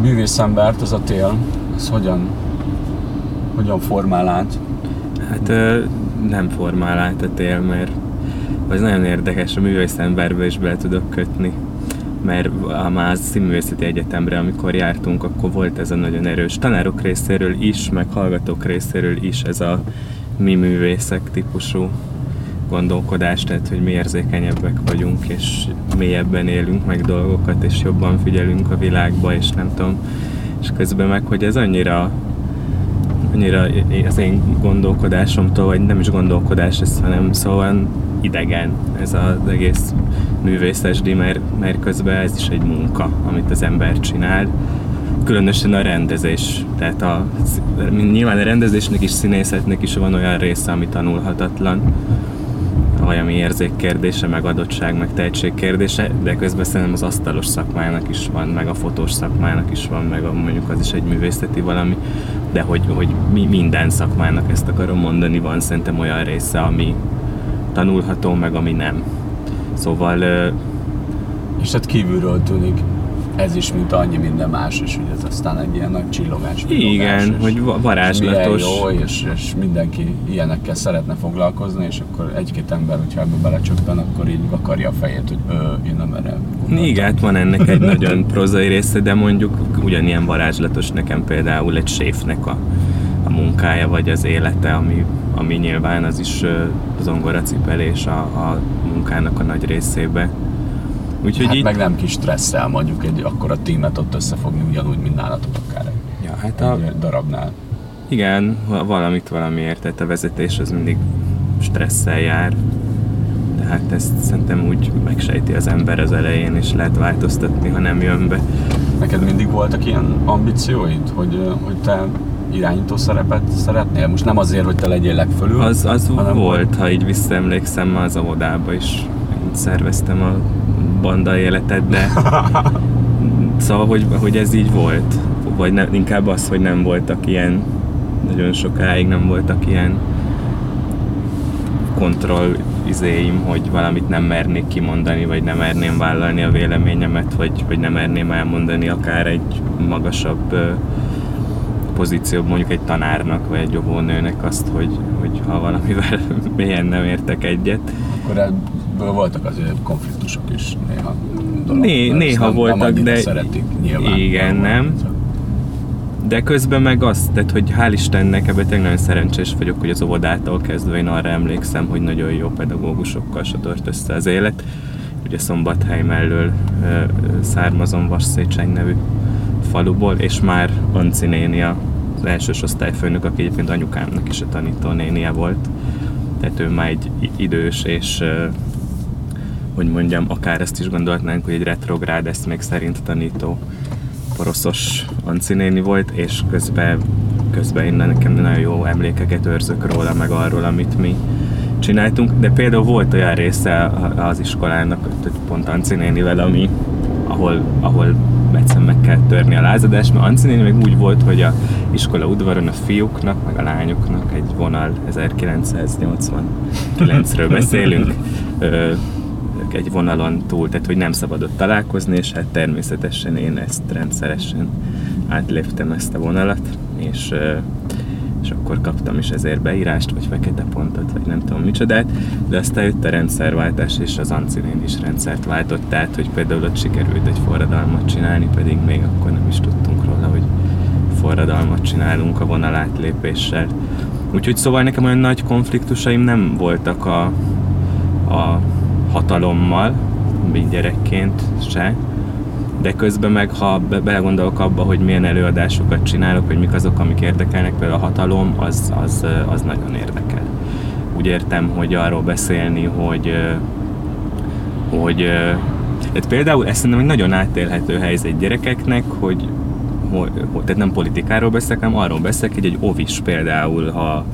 művészembert ez a tél, ez hogyan, hogyan formál át? Hát nem formál át a tél, mert az nagyon érdekes, a művészemberbe is be tudok kötni mert a már Színművészeti Egyetemre, amikor jártunk, akkor volt ez a nagyon erős tanárok részéről is, meg hallgatók részéről is ez a mi művészek típusú gondolkodás, tehát hogy mi érzékenyebbek vagyunk, és mélyebben élünk meg dolgokat, és jobban figyelünk a világba, és nem tudom, és közben meg, hogy ez annyira annyira az én gondolkodásomtól, vagy nem is gondolkodás ez, hanem szóval idegen ez az egész művészesdi, mert, mert közben ez is egy munka, amit az ember csinál. Különösen a rendezés. Tehát a, nyilván a rendezésnek is, színészetnek is van olyan része, ami tanulhatatlan valami érzék kérdése, meg adottság, meg tehetség kérdése, de közben szerintem az asztalos szakmának is van, meg a fotós szakmának is van, meg a, mondjuk az is egy művészeti valami, de hogy, hogy mi, minden szakmának ezt akarom mondani, van szerintem olyan része, ami tanulható, meg ami nem. Szóval... És hát kívülről tűnik ez is, mint annyi minden más, és hogy ez aztán egy ilyen nagy csillogás. Igen, és hogy varázslatos. jó, és, és mindenki ilyenekkel szeretne foglalkozni, és akkor egy-két ember, hogyha ebbe belecsöppen, akkor így akarja a fejét, hogy ö, én nem erre Igen, hát van ennek egy nagyon prozai része, de mondjuk ugyanilyen varázslatos nekem például egy séfnek a, a munkája, vagy az élete, ami, ami nyilván az is zongoracipelés a, a munkának a nagy részébe Úgyhogy hát így... meg nem kis stresszel mondjuk egy akkora tímet ott összefogni, ugyanúgy, mint nálatok akár ja, hát a... egy darabnál. Igen, valamit valamiért, tehát a vezetés az mindig stresszel jár, tehát ezt szerintem úgy megsejti az ember az elején, és lehet változtatni, ha nem jön be. Neked mindig voltak ilyen ambícióid, hogy, hogy te irányító szerepet szeretnél? Most nem azért, hogy te legyél legfölül, Az, az hanem volt, ha így visszaemlékszem, az óvodába is szerveztem a banda életet, de szóval, hogy, hogy ez így volt. Vagy ne, inkább az, hogy nem voltak ilyen, nagyon sokáig nem voltak ilyen kontroll izéim, hogy valamit nem mernék kimondani, vagy nem merném vállalni a véleményemet, vagy, vagy nem merném elmondani akár egy magasabb pozícióbb, mondjuk egy tanárnak, vagy egy óvónőnek azt, hogy, hogy ha valamivel mélyen nem értek egyet. Akkor ebből voltak azért konfliktusok is néha. Dolog, Né, néha nem, voltak, nem de szeretik, nyilván. Igen, nem. De közben meg azt, tehát, hogy hál' Istennek ebben tényleg nagyon szerencsés vagyok, hogy az óvodától kezdve én arra emlékszem, hogy nagyon jó pedagógusokkal sodort össze az élet. Ugye Szombathely mellől ö, származom Vasszécseny nevű faluból, és már Anci néni az elsős osztályfőnök, aki egyébként anyukámnak is a tanító nénie volt. Tehát ő már egy idős és hogy mondjam, akár ezt is gondolhatnánk, hogy egy retrográd ezt még szerint tanító poroszos Ancinéni volt, és közben, közben én nekem nagyon jó emlékeket őrzök róla, meg arról, amit mi csináltunk, de például volt olyan része az iskolának, pont Ancinénivel, ami, ahol, ahol egyszerűen meg kell törni a lázadást, mert Ancinéni meg úgy volt, hogy a iskola udvaron a fiúknak, meg a lányoknak egy vonal 1989-ről beszélünk, egy vonalon túl, tehát hogy nem szabadott találkozni, és hát természetesen én ezt rendszeresen átléptem ezt a vonalat, és, és akkor kaptam is ezért beírást, vagy fekete pontot, vagy nem tudom micsodát, de aztán jött a rendszerváltás, és az Ancilén is rendszert váltott, tehát hogy például ott sikerült egy forradalmat csinálni, pedig még akkor nem is tudtunk róla, hogy forradalmat csinálunk a vonalátlépéssel. Úgyhogy szóval nekem olyan nagy konfliktusaim nem voltak a, a hatalommal, mint gyerekként se, de közben meg, ha be- belegondolok abba, hogy milyen előadásokat csinálok, hogy mik azok, amik érdekelnek, például a hatalom, az, az, az nagyon érdekel. Úgy értem, hogy arról beszélni, hogy, hogy tehát például ez szerintem egy nagyon átélhető helyzet gyerekeknek, hogy, hogy tehát nem politikáról beszélek, hanem arról beszélek, hogy egy ovis például, ha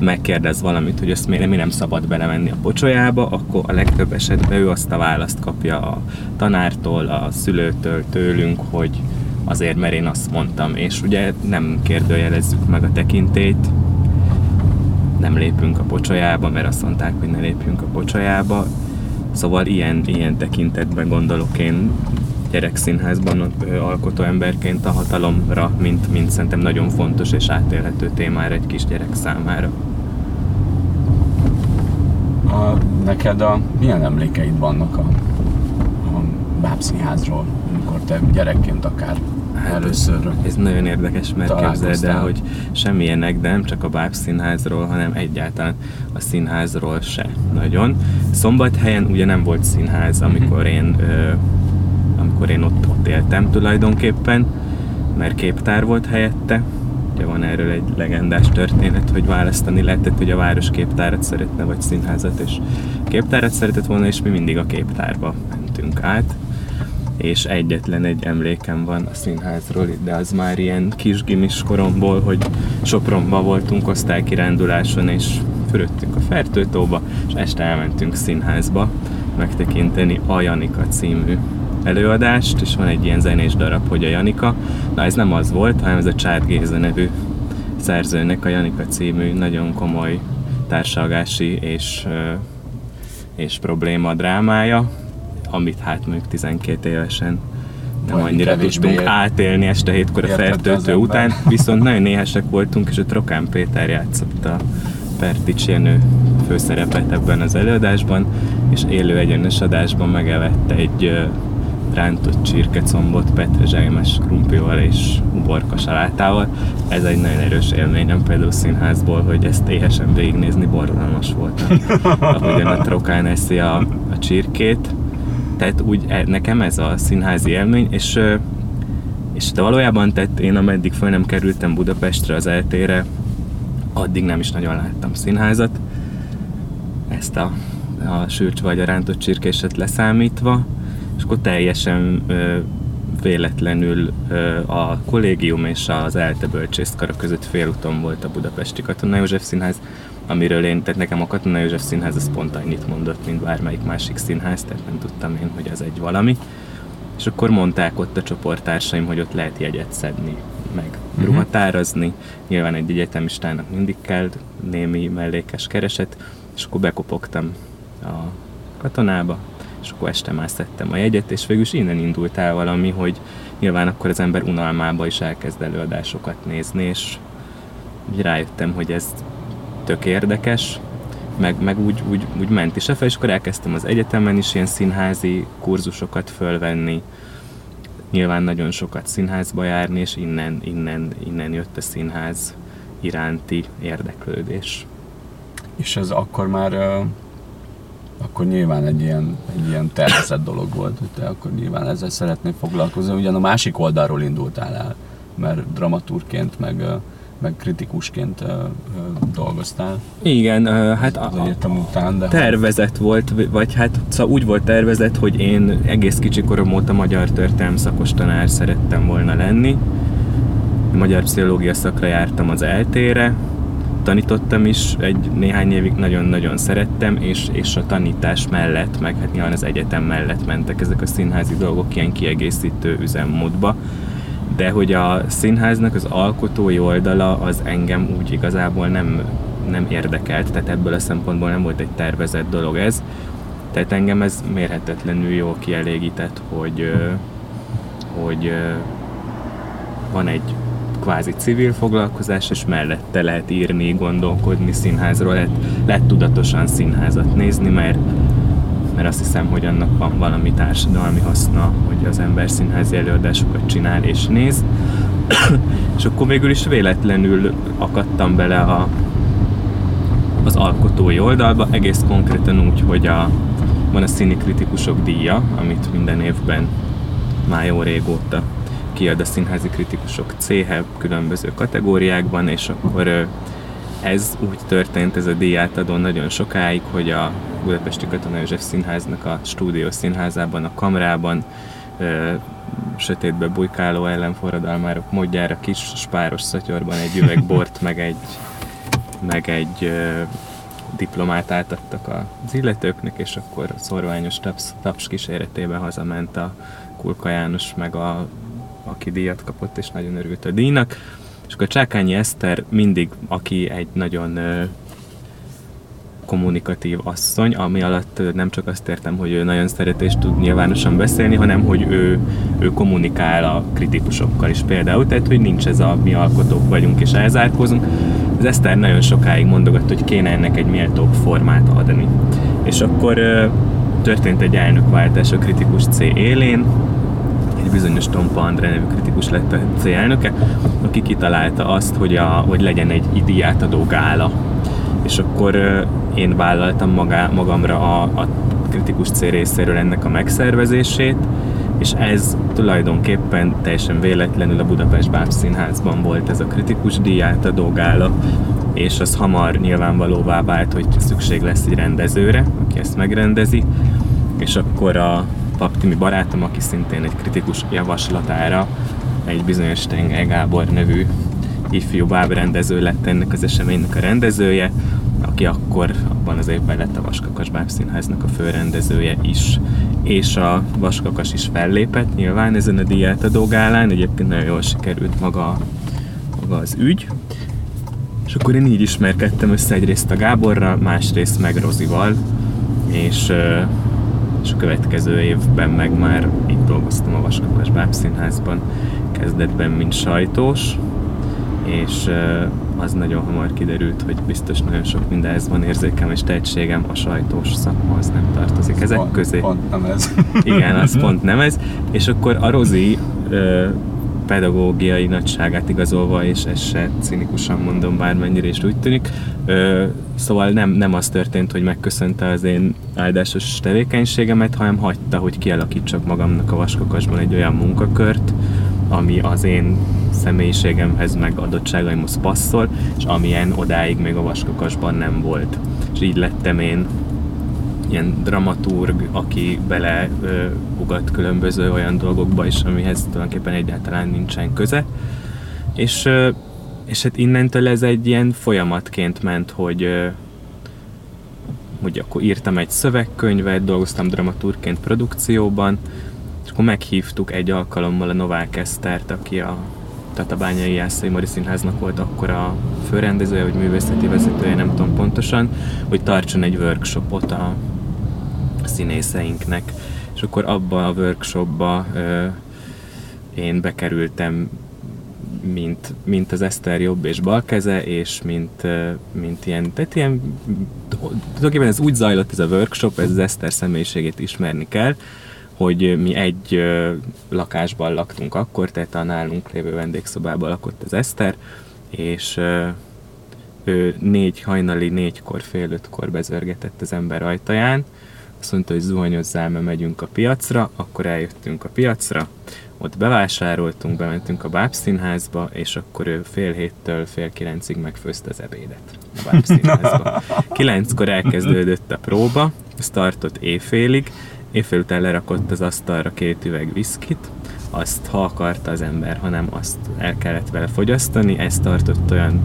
megkérdez valamit, hogy ezt miért mi nem szabad belemenni a pocsolyába, akkor a legtöbb esetben ő azt a választ kapja a tanártól, a szülőtől, tőlünk, hogy azért, mert én azt mondtam, és ugye nem kérdőjelezzük meg a tekintét, nem lépünk a pocsolyába, mert azt mondták, hogy ne lépjünk a pocsolyába. Szóval ilyen, ilyen tekintetben gondolok én gyerekszínházban alkotó emberként a hatalomra, mint, mint szerintem nagyon fontos és átélhető témára egy kis gyerek számára. A, neked a, milyen emlékeid vannak a, a bábszínházról, amikor te gyerekként akár hát először Ez nagyon érdekes, mert képzeld el, hogy semmilyenek, de nem csak a bábszínházról, hanem egyáltalán a színházról se nagyon. Szombathelyen ugye nem volt színház, amikor én ö, amikor én ott, ott éltem tulajdonképpen, mert képtár volt helyette. Ugye van erről egy legendás történet, hogy választani lehetett, hogy a város képtárat szeretne, vagy színházat, és képtárat szeretett volna, és mi mindig a képtárba mentünk át. És egyetlen egy emlékem van a színházról, de az már ilyen kis gimis koromból, hogy Sopronban voltunk osztálykiránduláson, és fürödtünk a Fertőtóba, és este elmentünk színházba megtekinteni a Janika című előadást, és van egy ilyen zenés darab, hogy a Janika. Na ez nem az volt, hanem ez a Csárd Géza nevű szerzőnek a Janika című nagyon komoly társalgási és, és probléma drámája, amit hát mondjuk 12 évesen nem annyira tudtunk átélni este hétkor a fertőtő után, viszont nagyon néhesek voltunk, és a Trokán Péter játszott a Pertics Jenő főszerepet ebben az előadásban, és élő egyenes adásban megevette egy rántott csirkecombot petrezselymes krumplival és uborka salátával. Ez egy nagyon erős élményem például színházból, hogy ezt éhesen végignézni borzalmas volt. Ahogyan a trokán eszi a, a csirkét. Tehát úgy e, nekem ez a színházi élmény, és és de valójában tehát én ameddig föl nem kerültem Budapestre az eltére, addig nem is nagyon láttam színházat. Ezt a, a sűrcs vagy a rántott csirkéset leszámítva és akkor teljesen ö, véletlenül ö, a kollégium és az ELTE bölcsészkara között félúton volt a Budapesti Katona József Színház, amiről én, tehát nekem a Katona József Színház az pont annyit mondott, mint bármelyik másik színház, tehát nem tudtam én, hogy ez egy valami. És akkor mondták ott a csoporttársaim, hogy ott lehet jegyet szedni, meg uh-huh. Nyilván egy egyetemistának mindig kell némi mellékes kereset, és akkor bekopogtam a katonába, és akkor este már a jegyet, és végül is innen indult el valami, hogy nyilván akkor az ember unalmába is elkezd előadásokat nézni, és úgy rájöttem, hogy ez tök érdekes, meg, meg úgy, úgy, úgy ment is és akkor elkezdtem az egyetemen is ilyen színházi kurzusokat fölvenni, nyilván nagyon sokat színházba járni, és innen, innen, innen jött a színház iránti érdeklődés. És ez akkor már akkor nyilván egy ilyen, egy ilyen tervezett dolog volt, hogy te akkor nyilván ezzel szeretnél foglalkozni. Ugyan a másik oldalról indultál el, mert dramaturként, meg, meg kritikusként dolgoztál. Igen, hát az egyetem után, de tervezett volt, vagy hát szóval úgy volt tervezett, hogy én egész kicsi korom óta magyar történelm szakos tanár szerettem volna lenni. Magyar pszichológia szakra jártam az eltére, tanítottam is, egy néhány évig nagyon-nagyon szerettem, és, és a tanítás mellett, meg hát nyilván az egyetem mellett mentek ezek a színházi dolgok ilyen kiegészítő üzemmódba. De hogy a színháznak az alkotói oldala az engem úgy igazából nem, nem érdekelt, tehát ebből a szempontból nem volt egy tervezett dolog ez. Tehát engem ez mérhetetlenül jól kielégített, hogy, hogy van egy kvázi civil foglalkozás, és mellette lehet írni, gondolkodni színházról, lehet, lehet tudatosan színházat nézni, mert, mert azt hiszem, hogy annak van valami társadalmi haszna, hogy az ember színházi előadásokat csinál és néz. és akkor végül is véletlenül akadtam bele a, az alkotói oldalba, egész konkrétan úgy, hogy a, van a színi kritikusok díja, amit minden évben már jó régóta kiad a színházi kritikusok céhe különböző kategóriákban, és akkor ez úgy történt, ez a díjátadó nagyon sokáig, hogy a Budapesti Katona József Színháznak a stúdió színházában, a kamrában sötétbe bujkáló ellenforradalmárok módjára kis spáros szatyorban egy üveg bort, meg egy, meg egy ö, diplomát átadtak az illetőknek, és akkor szorványos taps, taps kíséretében hazament a Kulka János, meg a aki díjat kapott, és nagyon örült a díjnak. És akkor Csákányi Eszter mindig, aki egy nagyon kommunikatív asszony, ami alatt nem csak azt értem, hogy ő nagyon szeret és tud nyilvánosan beszélni, hanem hogy ő, ő kommunikál a kritikusokkal is például, tehát hogy nincs ez a mi alkotók vagyunk és elzárkózunk. Az Eszter nagyon sokáig mondogatta, hogy kéne ennek egy méltóbb formát adni. És akkor történt egy elnökváltás a kritikus C élén, egy bizonyos Tompa André nevű kritikus lett a C elnöke, aki kitalálta azt, hogy, a, hogy legyen egy idiát adó gála. És akkor én vállaltam magá, magamra a, a kritikus C részéről ennek a megszervezését, és ez tulajdonképpen teljesen véletlenül a Budapest Báb Színházban volt ez a kritikus díját a dolgála, és az hamar nyilvánvalóvá vált, hogy szükség lesz egy rendezőre, aki ezt megrendezi, és akkor a Paptimi barátom, aki szintén egy kritikus javaslatára egy bizonyos Tengely Gábor nevű ifjú bábrendező lett ennek az eseménynek a rendezője, aki akkor abban az évben lett a Vaskakas Bábszínháznak a főrendezője is. És a Vaskakas is fellépett nyilván ezen a díjátadó gálán, egyébként nagyon jól sikerült maga, maga az ügy. És akkor én így ismerkedtem össze egyrészt a Gáborral, másrészt meg Rozival, és, és a következő évben meg már itt dolgoztam a Vaskakas Bábszínházban, kezdetben mint sajtós, és az nagyon hamar kiderült, hogy biztos nagyon sok mindenhez van érzékem és tehetségem, a sajtós szakma az nem tartozik ezek pont, közé. Pont nem ez. Igen, az pont nem ez. És akkor a Rozi pedagógiai nagyságát igazolva, és ezt se cinikusan mondom bármennyire is úgy tűnik. Ö, szóval nem, nem az történt, hogy megköszönte az én áldásos tevékenységemet, hanem hagyta, hogy kialakítsak magamnak a vaskokasban egy olyan munkakört, ami az én személyiségemhez, meg adottságaimhoz passzol, és amilyen odáig még a vaskokasban nem volt. És így lettem én ilyen dramaturg, aki bele ö, ugat különböző olyan dolgokba is, amihez tulajdonképpen egyáltalán nincsen köze. És, ö, és hát innentől ez egy ilyen folyamatként ment, hogy ö, hogy akkor írtam egy szövegkönyvet, dolgoztam dramaturgként produkcióban, és akkor meghívtuk egy alkalommal a Novák Esztert, aki a Tatabányai Jászai Mari Színháznak volt akkor a főrendezője, vagy művészeti vezetője, nem tudom pontosan, hogy tartson egy workshopot a színészeinknek. És akkor abba a workshopba ö, én bekerültem mint, mint az Eszter jobb és bal keze, és mint, mint ilyen, tehát ilyen, tulajdonképpen ez úgy zajlott ez a workshop, ez az Eszter személyiségét ismerni kell, hogy mi egy lakásban laktunk akkor, tehát a nálunk lévő vendégszobában lakott az Eszter, és ő négy hajnali, négykor, fél ötkor bezörgetett az ember ajtaján, azt mondta, hogy zuhanyozzál, mert megyünk a piacra, akkor eljöttünk a piacra, ott bevásároltunk, bementünk a bábszínházba, és akkor ő fél héttől fél kilencig megfőzte az ebédet a bábszínházba. Kilenckor elkezdődött a próba, ez tartott éjfélig, éjfél után lerakott az asztalra két üveg viszkit, azt ha akarta az ember, hanem azt el kellett vele fogyasztani, ez tartott olyan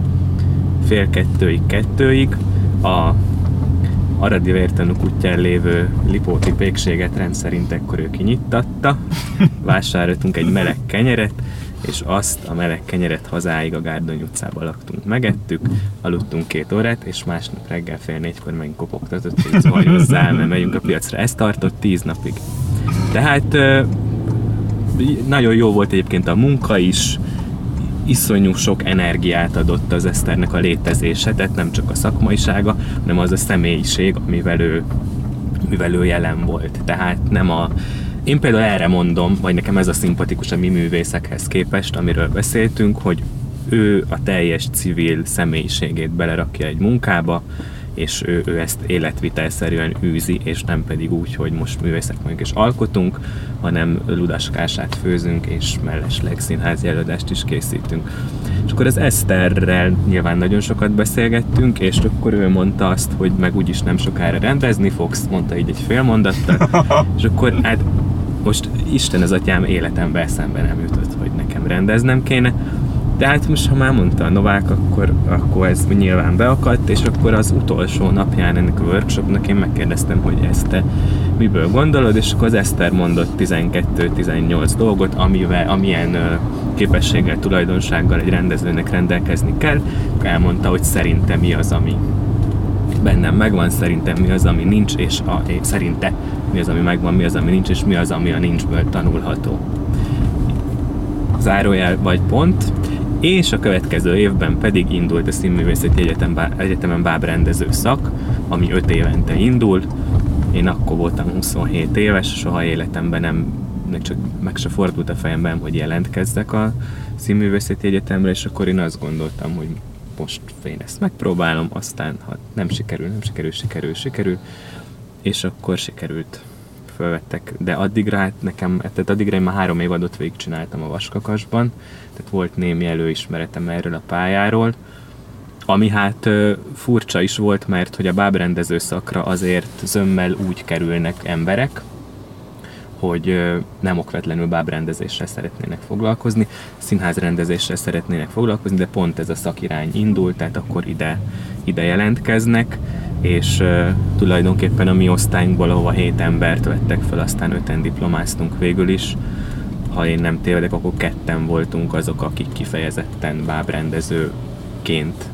fél kettőig, kettőig, a Aradi vértanúk útján lévő Lipóti pékséget rendszerint ekkor ő kinyittatta, vásároltunk egy meleg kenyeret, és azt a meleg kenyeret hazáig a Gárdony utcában laktunk, megettük, aludtunk két órát, és másnap reggel fél négykor megint kopogtatott, hogy zajozzál, mert megyünk a piacra. Ez tartott tíz napig. Tehát nagyon jó volt egyébként a munka is, iszonyú sok energiát adott az Eszternek a létezése, tehát nem csak a szakmaisága, hanem az a személyiség, amivel ő, mivel ő jelen volt. Tehát nem a én például erre mondom, vagy nekem ez a szimpatikus a mi művészekhez képest, amiről beszéltünk, hogy ő a teljes civil személyiségét belerakja egy munkába, és ő, ő ezt életvitelszerűen űzi, és nem pedig úgy, hogy most művészek vagyunk és alkotunk, hanem ludaskását főzünk, és mellesleg színházi előadást is készítünk. És akkor az Eszterrel nyilván nagyon sokat beszélgettünk, és akkor ő mondta azt, hogy meg úgyis nem sokára rendezni fogsz, mondta így egy fél mondattal, és akkor hát most Isten az atyám életemben eszembe nem jutott, hogy nekem rendeznem kéne, de hát most, ha már mondta a Novák, akkor, akkor ez nyilván beakadt, és akkor az utolsó napján ennek a workshopnak én megkérdeztem, hogy ezt te miből gondolod, és akkor az Eszter mondott 12-18 dolgot, amivel, amilyen képességgel, tulajdonsággal egy rendezőnek rendelkezni kell, elmondta, hogy szerintem mi az, ami, bennem megvan, szerintem mi az, ami nincs, és a, szerinte mi az, ami megvan, mi az, ami nincs, és mi az, ami a nincsből tanulható. Zárójel vagy pont, és a következő évben pedig indult a Színművészeti Egyetem, Egyetemen bábrendező szak, ami 5 évente indul. Én akkor voltam 27 éves, soha életemben nem meg, csak, meg se fordult a fejemben, hogy jelentkezzek a Színművészeti Egyetemre, és akkor én azt gondoltam, hogy most én ezt megpróbálom, aztán ha nem sikerül, nem sikerül, sikerül, sikerül, és akkor sikerült felvettek, de addigra hát nekem, tehát addigra én már három évadot végigcsináltam a Vaskakasban, tehát volt némi előismeretem erről a pályáról, ami hát furcsa is volt, mert hogy a bábrendező szakra azért zömmel úgy kerülnek emberek, hogy nem okvetlenül bábrendezéssel szeretnének foglalkozni, színházrendezéssel szeretnének foglalkozni, de pont ez a szakirány indult, tehát akkor ide, ide jelentkeznek, és tulajdonképpen a mi osztályunkból, ahova hét embert vettek fel, aztán öten diplomáztunk végül is. Ha én nem tévedek, akkor ketten voltunk azok, akik kifejezetten bábrendezőként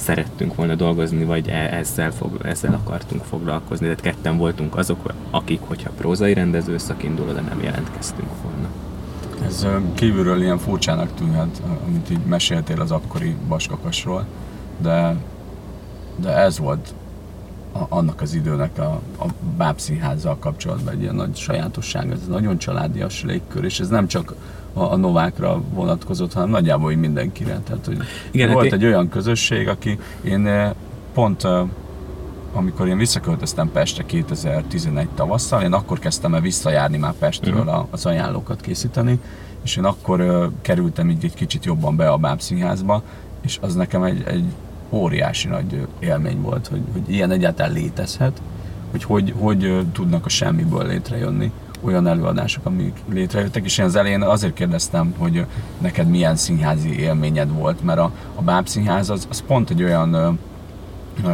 szerettünk volna dolgozni, vagy e- ezzel, fog, ezzel akartunk foglalkozni. Tehát ketten voltunk azok, akik, hogyha prózai rendező szakindul, de nem jelentkeztünk volna. Ez kívülről ilyen furcsának tűnhet, amit így meséltél az akkori Baskakasról, de, de ez volt annak az időnek a, a bábszínházzal kapcsolatban egy ilyen nagy sajátosság, ez nagyon családias légkör, és ez nem csak a, a Novákra vonatkozott, hanem nagyjából mindenkire. Tehát, hogy Igen, volt hát egy olyan közösség, aki én eh, pont eh, amikor én visszaköltöztem Pestre 2011 tavasszal, én akkor kezdtem el visszajárni már Pestről uh-huh. az ajánlókat készíteni, és én akkor uh, kerültem így egy kicsit jobban be a bábszínházba, és az nekem egy, egy óriási nagy élmény volt, hogy, hogy ilyen egyáltalán létezhet, hogy, hogy hogy tudnak a semmiből létrejönni olyan előadások, amik létrejöttek, és én az elején azért kérdeztem, hogy neked milyen színházi élményed volt, mert a, a bábszínház az, az pont egy olyan ö, ö,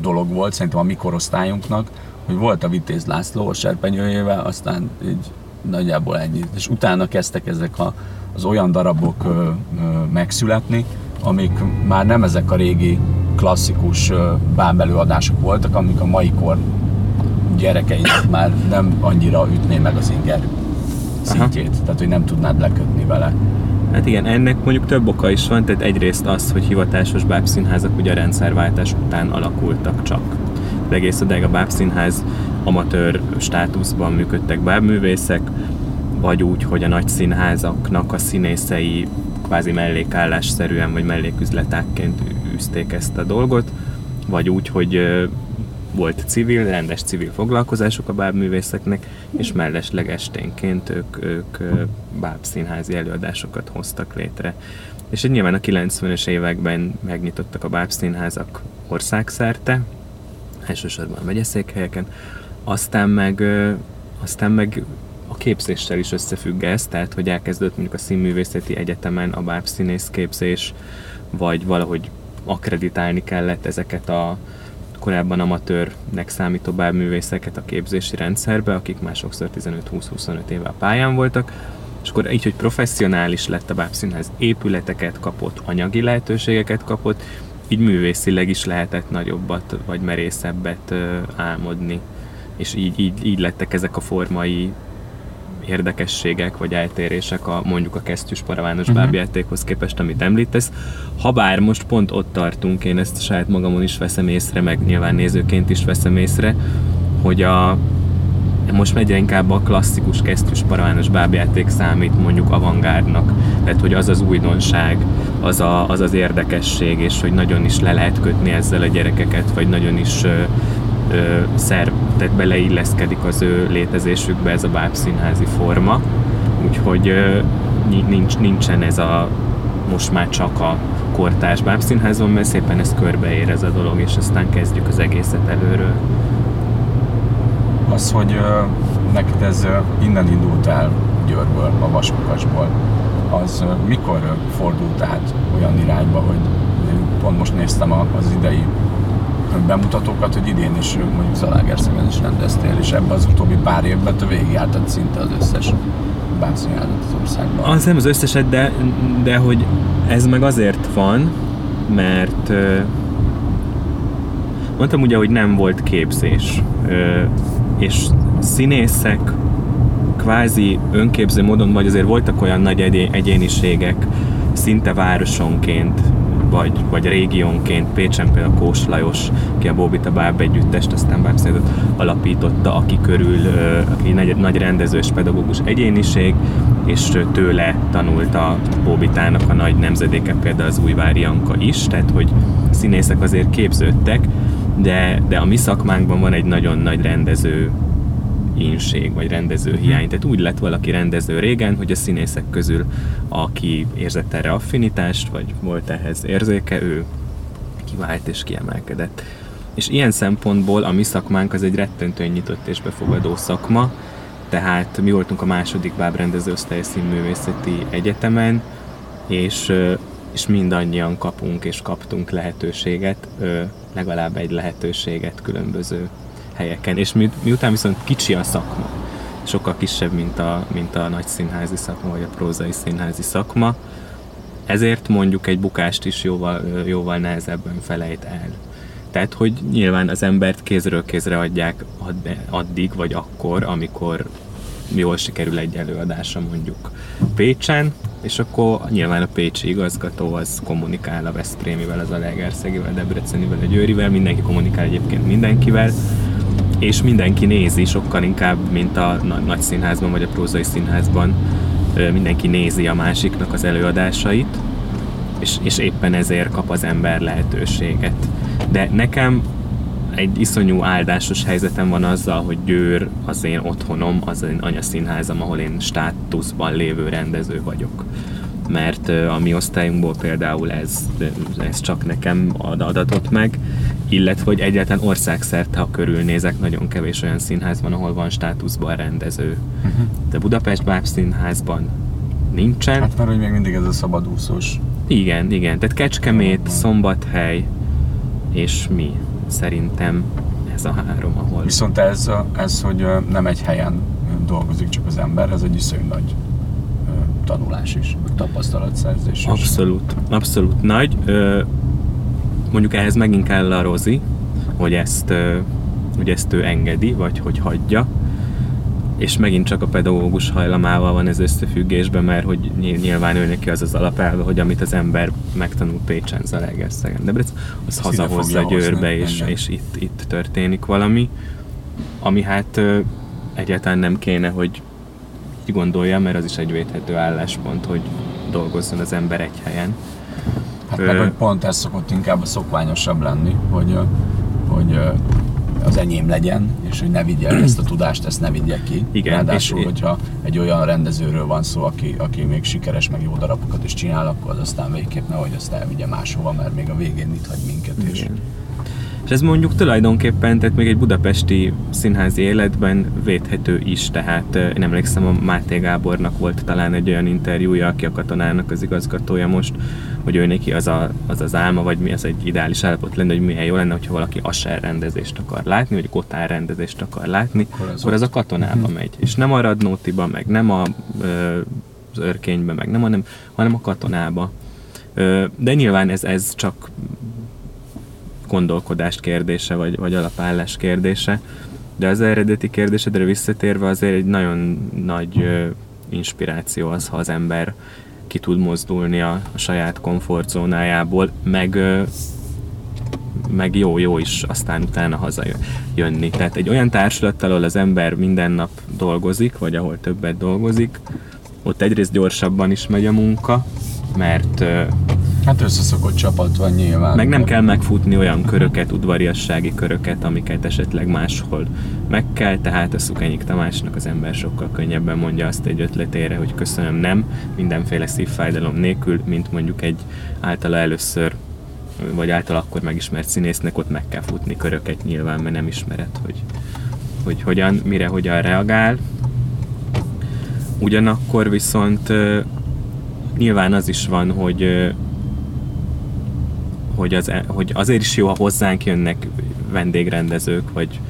dolog volt, szerintem a mi korosztályunknak, hogy volt a Vitéz László a serpenyőjével, aztán így nagyjából ennyi. És utána kezdtek ezek a, az olyan darabok ö, ö, megszületni, amik már nem ezek a régi klasszikus bábelőadások voltak, amik a mai kor gyerekeinek már nem annyira ütné meg az inger szintjét, Aha. tehát hogy nem tudnád lekötni vele. Hát igen, ennek mondjuk több oka is van, tehát egyrészt az, hogy hivatásos bábszínházak ugye a rendszerváltás után alakultak csak. De egész odáig a bábszínház amatőr státuszban működtek bábművészek, vagy úgy, hogy a nagy színházaknak a színészei kvázi mellékállásszerűen vagy melléküzletákként űzték ezt a dolgot, vagy úgy, hogy volt civil, rendes civil foglalkozásuk a bábművészeknek, és mellesleg esténként ők, ők bábszínházi előadásokat hoztak létre. És egy nyilván a 90-es években megnyitottak a bábszínházak országszerte, elsősorban a megyeszékhelyeken, aztán meg, aztán meg a képzéssel is összefügg ez, tehát hogy elkezdődött mondjuk a színművészeti egyetemen a bábszínész képzés, vagy valahogy akreditálni kellett ezeket a korábban amatőrnek számító bábművészeket a képzési rendszerbe, akik már sokszor 15-20-25 éve a pályán voltak, és akkor így, hogy professzionális lett a bábszínház, épületeket kapott, anyagi lehetőségeket kapott, így művészileg is lehetett nagyobbat vagy merészebbet álmodni. És így, így, így lettek ezek a formai érdekességek vagy eltérések a mondjuk a kesztyűs paravános uh-huh. bábjátékhoz képest, amit említesz. Habár most pont ott tartunk, én ezt saját magamon is veszem észre, meg nyilván nézőként is veszem észre, hogy a, most egyre inkább a klasszikus kesztyűs paravános bábjáték számít mondjuk avantgárdnak. Tehát, hogy az az újdonság, az, a, az az érdekesség, és hogy nagyon is le lehet kötni ezzel a gyerekeket, vagy nagyon is ö, szerv, tehát beleilleszkedik az ő létezésükbe ez a bábszínházi forma, úgyhogy ö, nincs, nincsen ez a most már csak a kortárs bábszínházon, mert szépen ez körbeér ez a dolog, és aztán kezdjük az egészet előről. Az, hogy ö, neked ez innen indult el Győrből, a Vasukasból, az mikor fordult át olyan irányba, hogy pont most néztem az idei bemutatókat, hogy idén is mondjuk Zalaegerszegen is rendeztél, és ebben az utóbbi pár évben te végigjártad szinte az összes bábszínházat az országban. Az nem az összeset, de, de hogy ez meg azért van, mert mondtam ugye, hogy nem volt képzés, és színészek kvázi önképző módon, vagy azért voltak olyan nagy egyéniségek, szinte városonként, vagy, vagy régiónként, Pécsen például Kós Lajos, ki a Bóbita Báb együttest, aztán Bábszédet alapította, aki körül, aki nagy, nagy rendező és pedagógus egyéniség, és tőle tanult a Bóbitának a nagy nemzedéke, például az Újvári Anka is, tehát hogy színészek azért képződtek, de, de a mi szakmánkban van egy nagyon nagy rendező ínség, vagy rendező hiány. Tehát úgy lett valaki rendező régen, hogy a színészek közül, aki érzett erre affinitást, vagy volt ehhez érzéke, ő kivált és kiemelkedett. És ilyen szempontból a mi szakmánk az egy rettentően nyitott és befogadó szakma, tehát mi voltunk a második bábrendező színművészeti egyetemen, és, és mindannyian kapunk és kaptunk lehetőséget, legalább egy lehetőséget különböző helyeken. És mi, miután viszont kicsi a szakma, sokkal kisebb, mint a, mint a nagy színházi szakma, vagy a prózai színházi szakma, ezért mondjuk egy bukást is jóval, jóval nehezebben felejt el. Tehát, hogy nyilván az embert kézről kézre adják addig, vagy akkor, amikor jól sikerül egy előadása mondjuk Pécsen, és akkor nyilván a pécsi igazgató az kommunikál a Veszprémivel, az a Legerszegivel, Debrecenivel, a Győrivel, mindenki kommunikál egyébként mindenkivel, és mindenki nézi sokkal inkább, mint a nagy színházban vagy a prózai színházban mindenki nézi a másiknak az előadásait, és, és éppen ezért kap az ember lehetőséget. De nekem egy iszonyú áldásos helyzetem van azzal, hogy Győr az én otthonom, az én anyaszínházam, ahol én státuszban lévő rendező vagyok. Mert a mi osztályunkból például ez, ez csak nekem ad adatot meg, illetve hogy egyáltalán országszerte, ha körülnézek, nagyon kevés olyan színház van, ahol van státuszban rendező. Uh-huh. De Budapest Báb színházban nincsen. Hát mert hogy még mindig ez a szabadúszós. Igen, igen. Tehát Kecskemét, Szombathely és mi szerintem ez a három, ahol... Viszont ez, ez, hogy nem egy helyen dolgozik csak az ember, ez egy iszonyú nagy tanulás is, tapasztalatszerzés is. Abszolút, abszolút nagy mondjuk ehhez megint kell a Rozi, hogy ezt, hogy ezt ő engedi, vagy hogy hagyja, és megint csak a pedagógus hajlamával van ez összefüggésben, mert hogy nyilván ő neki az az alapelve, hogy amit az ember megtanul Pécsen, Zalaegerszegen, Debrec, az hazahozza Győrbe, és, és itt, itt történik valami, ami hát egyáltalán nem kéne, hogy így gondolja, mert az is egy védhető álláspont, hogy dolgozzon az ember egy helyen. Hát meg, hogy pont ez szokott inkább a szokványosabb lenni, hogy, hogy az enyém legyen, és hogy ne vigye ezt a tudást, ezt ne vigye ki. Igen, Ráadásul, és hogyha egy olyan rendezőről van szó, aki, aki még sikeres, meg jó darabokat is csinál, akkor az aztán végképp nehogy azt elvigye máshova, mert még a végén itt hagy minket. is. És és ez mondjuk tulajdonképpen, tehát még egy budapesti színházi életben védhető is, tehát én emlékszem, a Máté Gábornak volt talán egy olyan interjúja, aki a katonának az igazgatója most, hogy ő neki az, a, az az álma, vagy mi az egy ideális állapot lenne, hogy milyen jó lenne, hogyha valaki asser rendezést akar látni, vagy kotár rendezést akar látni, akkor az, akkor az a katonába uh-huh. megy. És nem a Radnótiba, meg nem a, az örkénybe, meg nem, hanem, hanem a katonába. De nyilván ez, ez csak gondolkodás kérdése, vagy, vagy alapállás kérdése. De az eredeti kérdésedre visszatérve azért egy nagyon nagy ö, inspiráció az, ha az ember ki tud mozdulni a, a saját komfortzónájából, meg, ö, meg jó-jó is aztán utána hazajönni. Tehát egy olyan társulattal, ahol az ember minden nap dolgozik, vagy ahol többet dolgozik, ott egyrészt gyorsabban is megy a munka, mert Hát összeszokott csapat van nyilván. Meg nem kell megfutni olyan köröket, udvariassági köröket, amiket esetleg máshol meg kell, tehát a Szukenyik Tamásnak az ember sokkal könnyebben mondja azt egy ötletére, hogy köszönöm nem, mindenféle szívfájdalom nélkül, mint mondjuk egy általa először vagy által akkor megismert színésznek ott meg kell futni köröket nyilván, mert nem ismered, hogy, hogy hogyan, mire hogyan reagál. Ugyanakkor viszont nyilván az is van, hogy hogy, az, hogy azért is jó, ha hozzánk jönnek vendégrendezők, vagy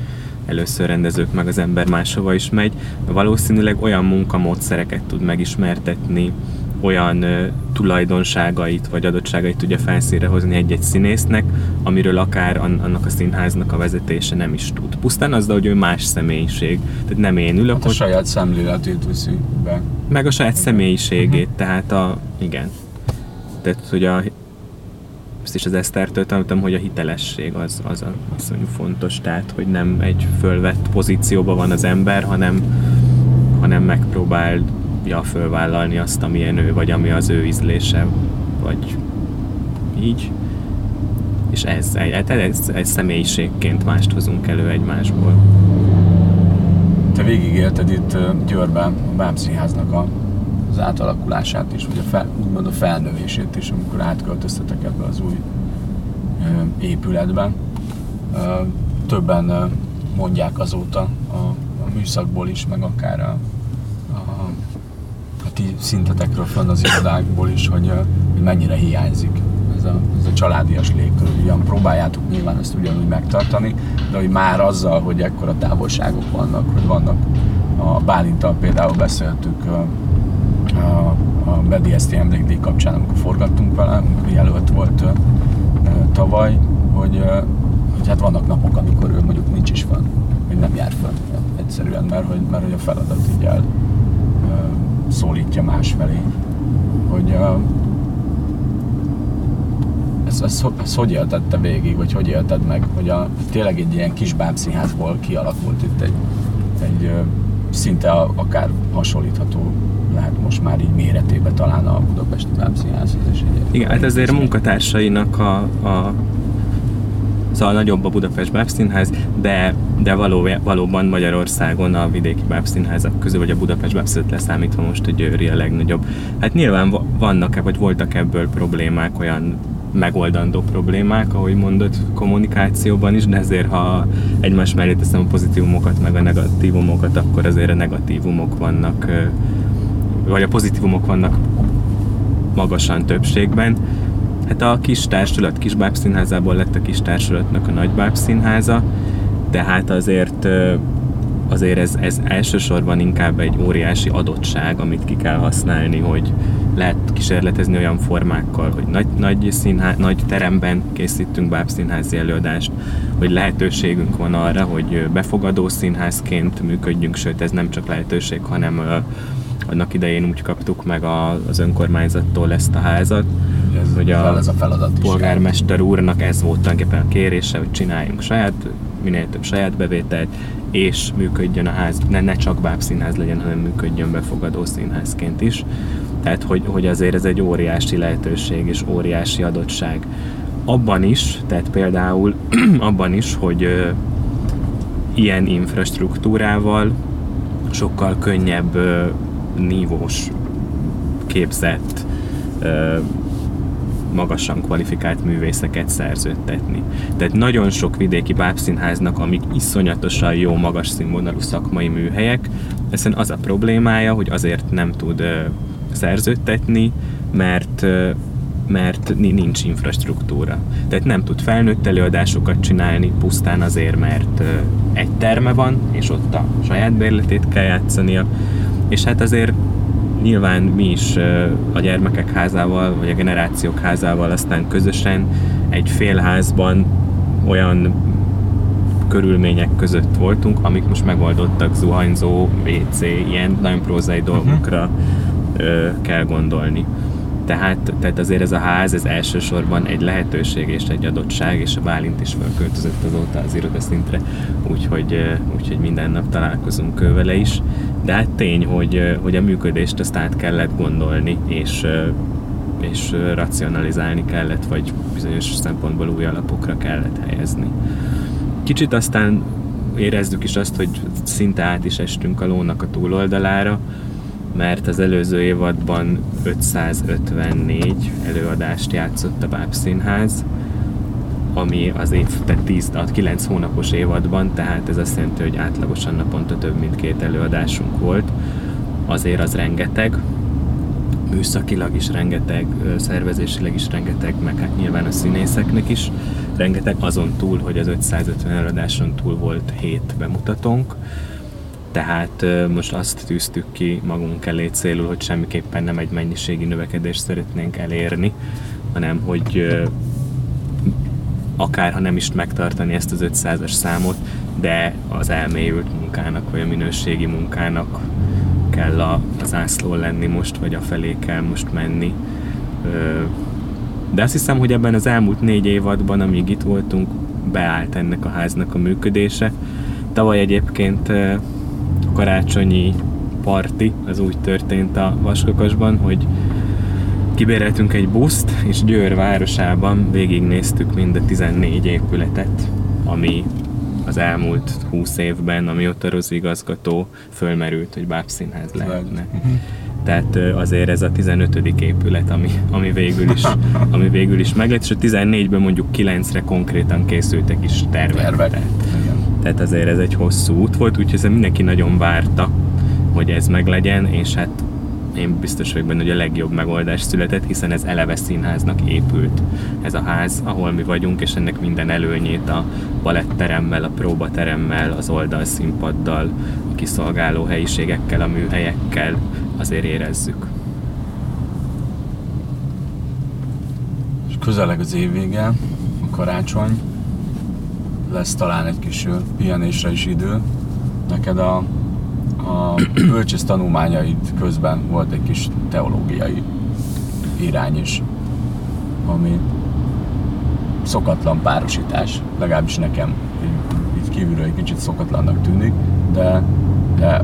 először rendezők, meg az ember máshova is megy, valószínűleg olyan munkamódszereket tud megismertetni, olyan ö, tulajdonságait vagy adottságait tudja felszínre hozni egy-egy színésznek, amiről akár an- annak a színháznak a vezetése nem is tud. Pusztán azzal, hogy ő más személyiség. Tehát nem én ülök Hát a ott, saját szemléletét viszi be. meg a saját személyiségét, tehát a, igen. Tehát, hogy a, ezt is az Esztertől tanultam, hogy a hitelesség az, az a iszonyú fontos, tehát, hogy nem egy fölvett pozícióban van az ember, hanem, hanem megpróbálja fölvállalni azt, amilyen ő, vagy ami az ő ízlése, vagy így. És ez, ez, ez, ez személyiségként mást hozunk elő egymásból. Te végigélted itt Győrben a Bám Színháznak a, az átalakulását is, vagy a fel, úgymond a felnövését is, amikor átköltöztetek ebbe az új ö, épületbe. Ö, többen mondják azóta a, a műszakból is, meg akár a, a, a ti szintetekről fönn az irodákból is, hogy, hogy mennyire hiányzik ez a, ez a családias légkör. Ugyan próbáljátok nyilván ezt ugyanúgy megtartani, de hogy már azzal, hogy ekkora távolságok vannak, hogy vannak a Bálintal például beszéltük a, a BDST emlékdíj kapcsán, amikor forgattunk vele, amikor jelölt volt ö, tavaly, hogy, hogy hát vannak napok, amikor ő mondjuk nincs is fönn, vagy nem jár fönn egyszerűen, mert hogy, mert hogy a feladat így el szólítja másfelé. Hogy ö, ezt, ho- ezt hogy élted te végig, vagy hogy élted meg, hogy a, tényleg egy ilyen kis bábszínházból kialakult itt egy, egy szinte akár hasonlítható lehet most már így méretébe talán a Budapesti Bábszínházhoz is. Igen, hát azért a munkatársainak a, a Szóval nagyobb a Budapest Bábszínház, de, de való, valóban Magyarországon a vidéki bábszínházak közül, vagy a Budapest Bábszínházat leszámítva most a Győri a legnagyobb. Hát nyilván va- vannak-e, vagy voltak ebből problémák, olyan megoldandó problémák, ahogy mondott, kommunikációban is, de ezért ha egymás mellé teszem a pozitívumokat, meg a negatívumokat, akkor azért a negatívumok vannak, vagy a pozitívumok vannak magasan többségben. Hát a kis társulat kis bábszínházából lett a kis társulatnak a nagy bábszínháza, tehát azért azért ez, ez elsősorban inkább egy óriási adottság, amit ki kell használni, hogy lehet kísérletezni olyan formákkal, hogy nagy, nagy, színhá, nagy teremben készítünk bábszínházi előadást, hogy lehetőségünk van arra, hogy befogadó színházként működjünk, sőt ez nem csak lehetőség, hanem ö, annak idején úgy kaptuk meg a, az önkormányzattól ezt a házat, ez, hogy a ez a feladat is. polgármester úrnak ez volt tulajdonképpen a kérése, hogy csináljunk saját, minél több saját bevételt, és működjön a ház, ne, ne csak bábszínház legyen, hanem működjön befogadó színházként is. Tehát, hogy, hogy azért ez egy óriási lehetőség és óriási adottság. Abban is, tehát például abban is, hogy ö, ilyen infrastruktúrával sokkal könnyebb ö, nívós, képzett, ö, magasan kvalifikált művészeket szerződtetni. Tehát nagyon sok vidéki bábszínháznak, amik iszonyatosan jó, magas színvonalú szakmai műhelyek, hiszen az a problémája, hogy azért nem tud ö, szerződtetni, mert ö, mert ni- nincs infrastruktúra. Tehát nem tud felnőtt előadásokat csinálni pusztán azért, mert egy terme van, és ott a saját bérletét kell játszania, és hát azért nyilván mi is a gyermekek házával, vagy a generációk házával aztán közösen egy félházban olyan körülmények között voltunk, amik most megoldottak, zuhanyzó, WC, ilyen nagyon prózai dolgokra ö, kell gondolni. Tehát, tehát azért ez a ház, ez elsősorban egy lehetőség és egy adottság, és a Bálint is felköltözött azóta az irodaszintre, úgyhogy, úgyhogy minden nap találkozunk vele is. De hát tény, hogy, hogy a működést azt át kellett gondolni, és, és racionalizálni kellett, vagy bizonyos szempontból új alapokra kellett helyezni. Kicsit aztán érezzük is azt, hogy szinte át is estünk a lónak a túloldalára, mert az előző évadban 554 előadást játszott a Bábszínház, ami az év, tehát 10, a 9 hónapos évadban, tehát ez azt jelenti, hogy átlagosan naponta több mint két előadásunk volt. Azért az rengeteg, műszakilag is rengeteg, szervezésileg is rengeteg, meg hát nyilván a színészeknek is rengeteg, azon túl, hogy az 550 előadáson túl volt 7 bemutatónk. Tehát most azt tűztük ki magunk elé célul, hogy semmiképpen nem egy mennyiségi növekedést szeretnénk elérni, hanem hogy akár ha nem is megtartani ezt az 500-as számot, de az elmélyült munkának, vagy a minőségi munkának kell a, az ászló lenni most, vagy a felé kell most menni. De azt hiszem, hogy ebben az elmúlt négy évadban, amíg itt voltunk, beállt ennek a háznak a működése. Tavaly egyébként karácsonyi parti, az úgy történt a Vaskakasban, hogy kibéreltünk egy buszt, és Győr városában végignéztük mind a 14 épületet, ami az elmúlt 20 évben, amióta Rozi igazgató fölmerült, hogy bábszínház lehetne. Tehát azért ez a 15. épület, ami, ami, végül is, ami végül is meglett, és a 14-ben mondjuk 9-re konkrétan készültek is tervek. tervek. Tehát, tehát azért ez egy hosszú út volt, úgyhogy ez mindenki nagyon várta, hogy ez meglegyen, és hát én biztos vagyok benne, hogy a legjobb megoldás született, hiszen ez eleve színháznak épült ez a ház, ahol mi vagyunk, és ennek minden előnyét a baletteremmel, a próbateremmel, az oldalszínpaddal, a kiszolgáló helyiségekkel, a műhelyekkel azért érezzük. És közeleg az évvége, a karácsony, lesz talán egy kis pihenésre is idő. Neked a a bölcsész tanulmányaid közben volt egy kis teológiai irány is, ami szokatlan párosítás, legalábbis nekem így, kívülről egy kicsit szokatlannak tűnik, de, de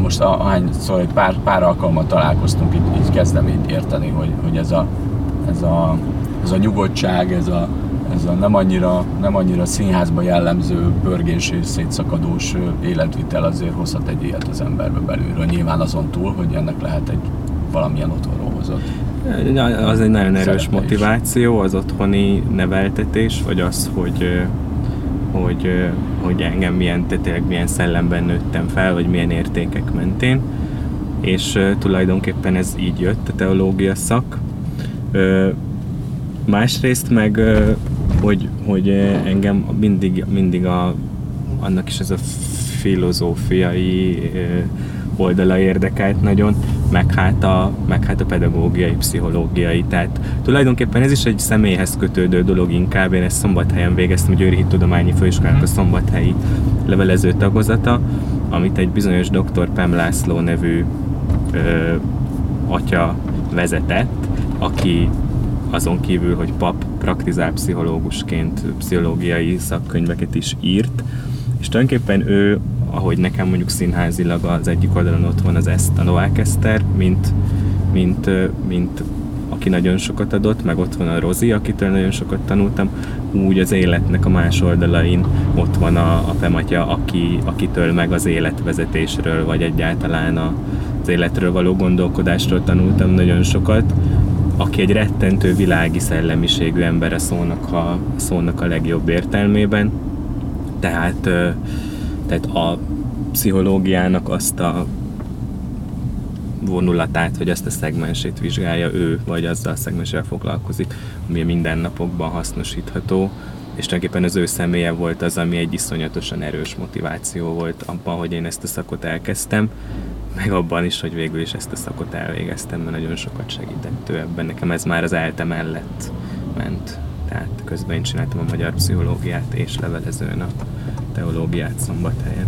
most ahányszor egy pár, pár alkalommal találkoztunk, így, így kezdem így érteni, hogy, hogy ez, a, ez, a, ez a nyugodtság, ez a, ez a nem annyira, nem annyira színházba jellemző pörgés és szétszakadós életvitel azért hozhat egy ilyet az emberbe belülről. Nyilván azon túl, hogy ennek lehet egy valamilyen otthonról hozott. Az egy nagyon erős motiváció, az otthoni neveltetés, vagy az, hogy hogy, hogy engem milyen, tényleg milyen szellemben nőttem fel, vagy milyen értékek mentén. És tulajdonképpen ez így jött, a teológia szak. Másrészt meg hogy, hogy eh, engem mindig, mindig a, annak is ez a filozófiai eh, oldala érdekelt nagyon, meg hát, a, meg hát a pedagógiai, pszichológiai. Tehát tulajdonképpen ez is egy személyhez kötődő dolog inkább. Én ezt Szombathelyen végeztem, Győri Tudományi Főiskolának a szombathelyi levelező tagozata, amit egy bizonyos dr. Pem László nevű ö, atya vezetett, aki azon kívül, hogy pap praktizál pszichológusként pszichológiai szakkönyveket is írt, és tulajdonképpen ő, ahogy nekem mondjuk színházilag az egyik oldalon ott van az Ezt, a Novák Eszter, mint, mint, mint aki nagyon sokat adott, meg ott van a Rozi, akitől nagyon sokat tanultam, úgy az életnek a más oldalain ott van a, a Pematya, aki, akitől meg az életvezetésről, vagy egyáltalán a, az életről való gondolkodásról tanultam nagyon sokat, aki egy rettentő világi szellemiségű ember a szónak a, szónak a legjobb értelmében. Tehát, tehát a pszichológiának azt a vonulatát, vagy azt a szegmensét vizsgálja ő, vagy azzal a szegmenssel foglalkozik, ami a mindennapokban hasznosítható, és tulajdonképpen az ő személye volt az, ami egy iszonyatosan erős motiváció volt abban, hogy én ezt a szakot elkezdtem, meg abban is, hogy végül is ezt a szakot elvégeztem, mert nagyon sokat segített ő ebben. Nekem ez már az ELTE mellett ment. Tehát közben én csináltam a magyar pszichológiát és levelezőn a teológiát szombathelyen.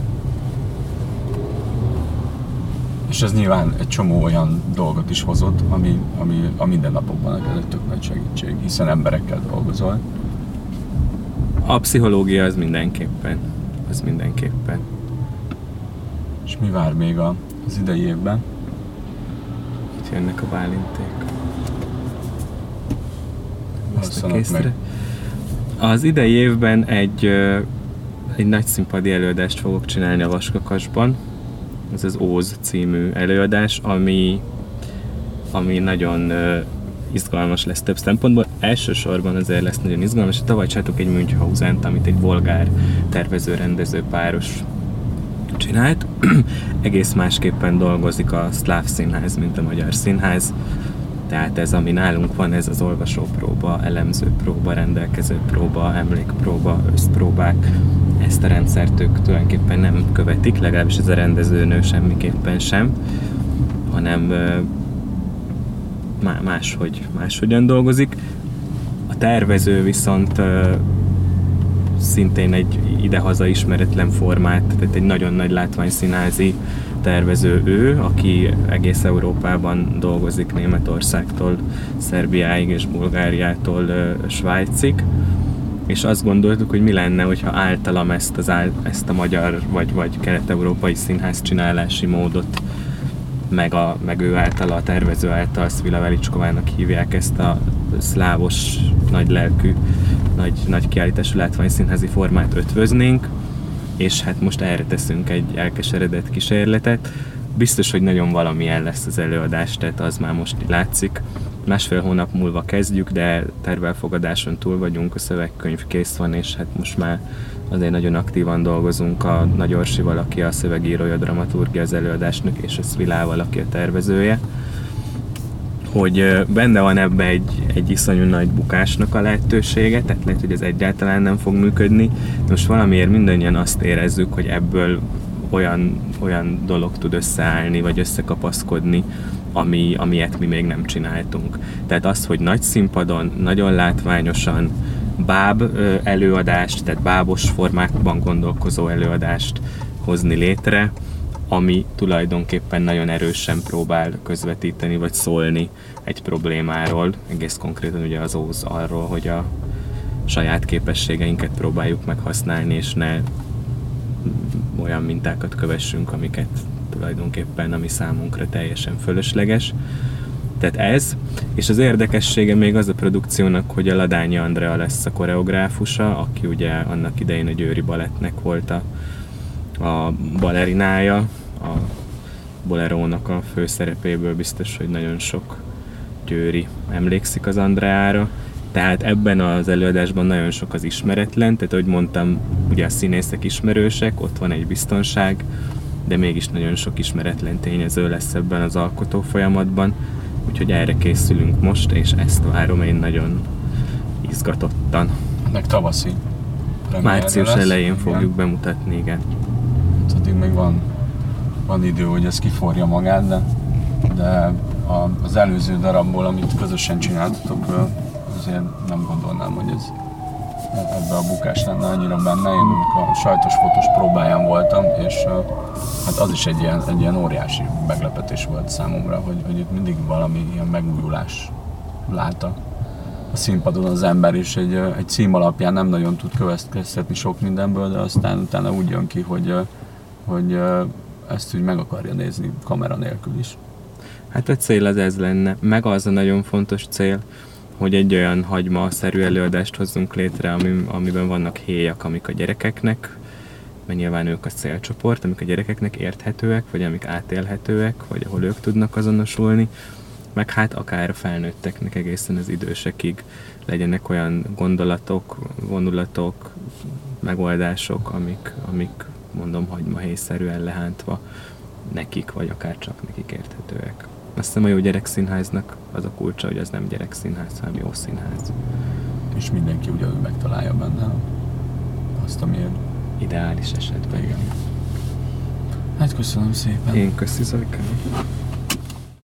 És ez nyilván egy csomó olyan dolgot is hozott, ami, ami a mindennapokban neked tök nagy segítség, hiszen emberekkel dolgozol. A pszichológia az mindenképpen. Az mindenképpen. És mi vár még a az idei évben. Itt jönnek a bálinték. Meg. Az idei évben egy, egy nagy színpadi előadást fogok csinálni a Vaskakasban. Ez az Óz című előadás, ami, ami nagyon izgalmas lesz több szempontból. Elsősorban azért lesz nagyon izgalmas. Tavaly csináltuk egy münchhausen amit egy bolgár tervező-rendező páros csinált. Egész másképpen dolgozik a szláv színház, mint a magyar színház. Tehát ez, ami nálunk van, ez az olvasópróba, elemzőpróba, rendelkezőpróba, emlékpróba, összpróbák. ezt a rendszert ők tulajdonképpen nem követik, legalábbis ez a rendezőnő semmiképpen sem, hanem máshogy, máshogyan dolgozik. A tervező viszont szintén egy idehaza ismeretlen formát, tehát egy nagyon nagy látványszínázi tervező ő, aki egész Európában dolgozik Németországtól, Szerbiáig és Bulgáriától Svájcig. És azt gondoltuk, hogy mi lenne, hogyha általam ezt, az, ezt a magyar vagy, vagy kelet-európai színház csinálási módot meg, a, meg ő által, a tervező által, Svila Velicskovának hívják ezt a szlávos, nagy lelkű, nagy, nagy kiállítású látványszínházi formát ötvöznénk, és hát most erre teszünk egy elkeseredett kísérletet. Biztos, hogy nagyon valamilyen lesz az előadás, tehát az már most látszik. Másfél hónap múlva kezdjük, de tervelfogadáson túl vagyunk, a szövegkönyv kész van, és hát most már azért nagyon aktívan dolgozunk a Nagy Orsival, aki a szövegírója, dramaturgia az előadásnak, és a Svilával, aki a tervezője hogy benne van ebbe egy, egy iszonyú nagy bukásnak a lehetősége, tehát lehet, hogy ez egyáltalán nem fog működni. Most valamiért mindannyian azt érezzük, hogy ebből olyan, olyan dolog tud összeállni, vagy összekapaszkodni, ami, amilyet mi még nem csináltunk. Tehát az, hogy nagy színpadon, nagyon látványosan, báb előadást, tehát bábos formákban gondolkozó előadást hozni létre, ami tulajdonképpen nagyon erősen próbál közvetíteni vagy szólni egy problémáról, egész konkrétan ugye az óz arról, hogy a saját képességeinket próbáljuk meghasználni, és ne olyan mintákat kövessünk, amiket tulajdonképpen, ami számunkra teljesen fölösleges. Tehát ez, és az érdekessége még az a produkciónak, hogy a Ladányi Andrea lesz a koreográfusa, aki ugye annak idején a Győri Balettnek volt a, a balerinája, a Bolerónak a főszerepéből biztos, hogy nagyon sok győri emlékszik az Andreára. Tehát ebben az előadásban nagyon sok az ismeretlen, tehát ahogy mondtam, ugye a színészek ismerősek, ott van egy biztonság, de mégis nagyon sok ismeretlen tényező lesz ebben az alkotó folyamatban, úgyhogy erre készülünk most, és ezt várom én nagyon izgatottan. Meg tavaszi. Március lesz. elején igen. fogjuk bemutatni, igen. Addig még van, van idő, hogy ez kiforja magát, de, de a, az előző darabból, amit közösen csináltatok, azért nem gondolnám, hogy ez ebbe a bukás lenne annyira benne. Én a sajtos fotós próbáján voltam, és hát az is egy ilyen, egy ilyen óriási meglepetés volt számomra, hogy, hogy itt mindig valami ilyen megújulás látta a színpadon az ember, és egy, egy cím alapján nem nagyon tud következtetni sok mindenből, de aztán utána úgy jön ki, hogy, hogy ezt úgy meg akarja nézni kamera nélkül is. Hát a cél az ez lenne, meg az a nagyon fontos cél, hogy egy olyan hagyma-szerű előadást hozzunk létre, ami, amiben vannak héjak, amik a gyerekeknek, mert nyilván ők a célcsoport, amik a gyerekeknek érthetőek, vagy amik átélhetőek, vagy ahol ők tudnak azonosulni, meg hát akár a felnőtteknek egészen az idősekig legyenek olyan gondolatok, vonulatok, megoldások, amik, amik mondom, hagymahéjszerűen lehántva nekik, vagy akár csak nekik érthetőek. Azt hiszem a jó gyerekszínháznak az a kulcsa, hogy az nem gyerekszínház, hanem jó színház. És mindenki ugyanúgy megtalálja benne azt, ami ideális esetben. Igen. Hát köszönöm szépen. Én köszönöm.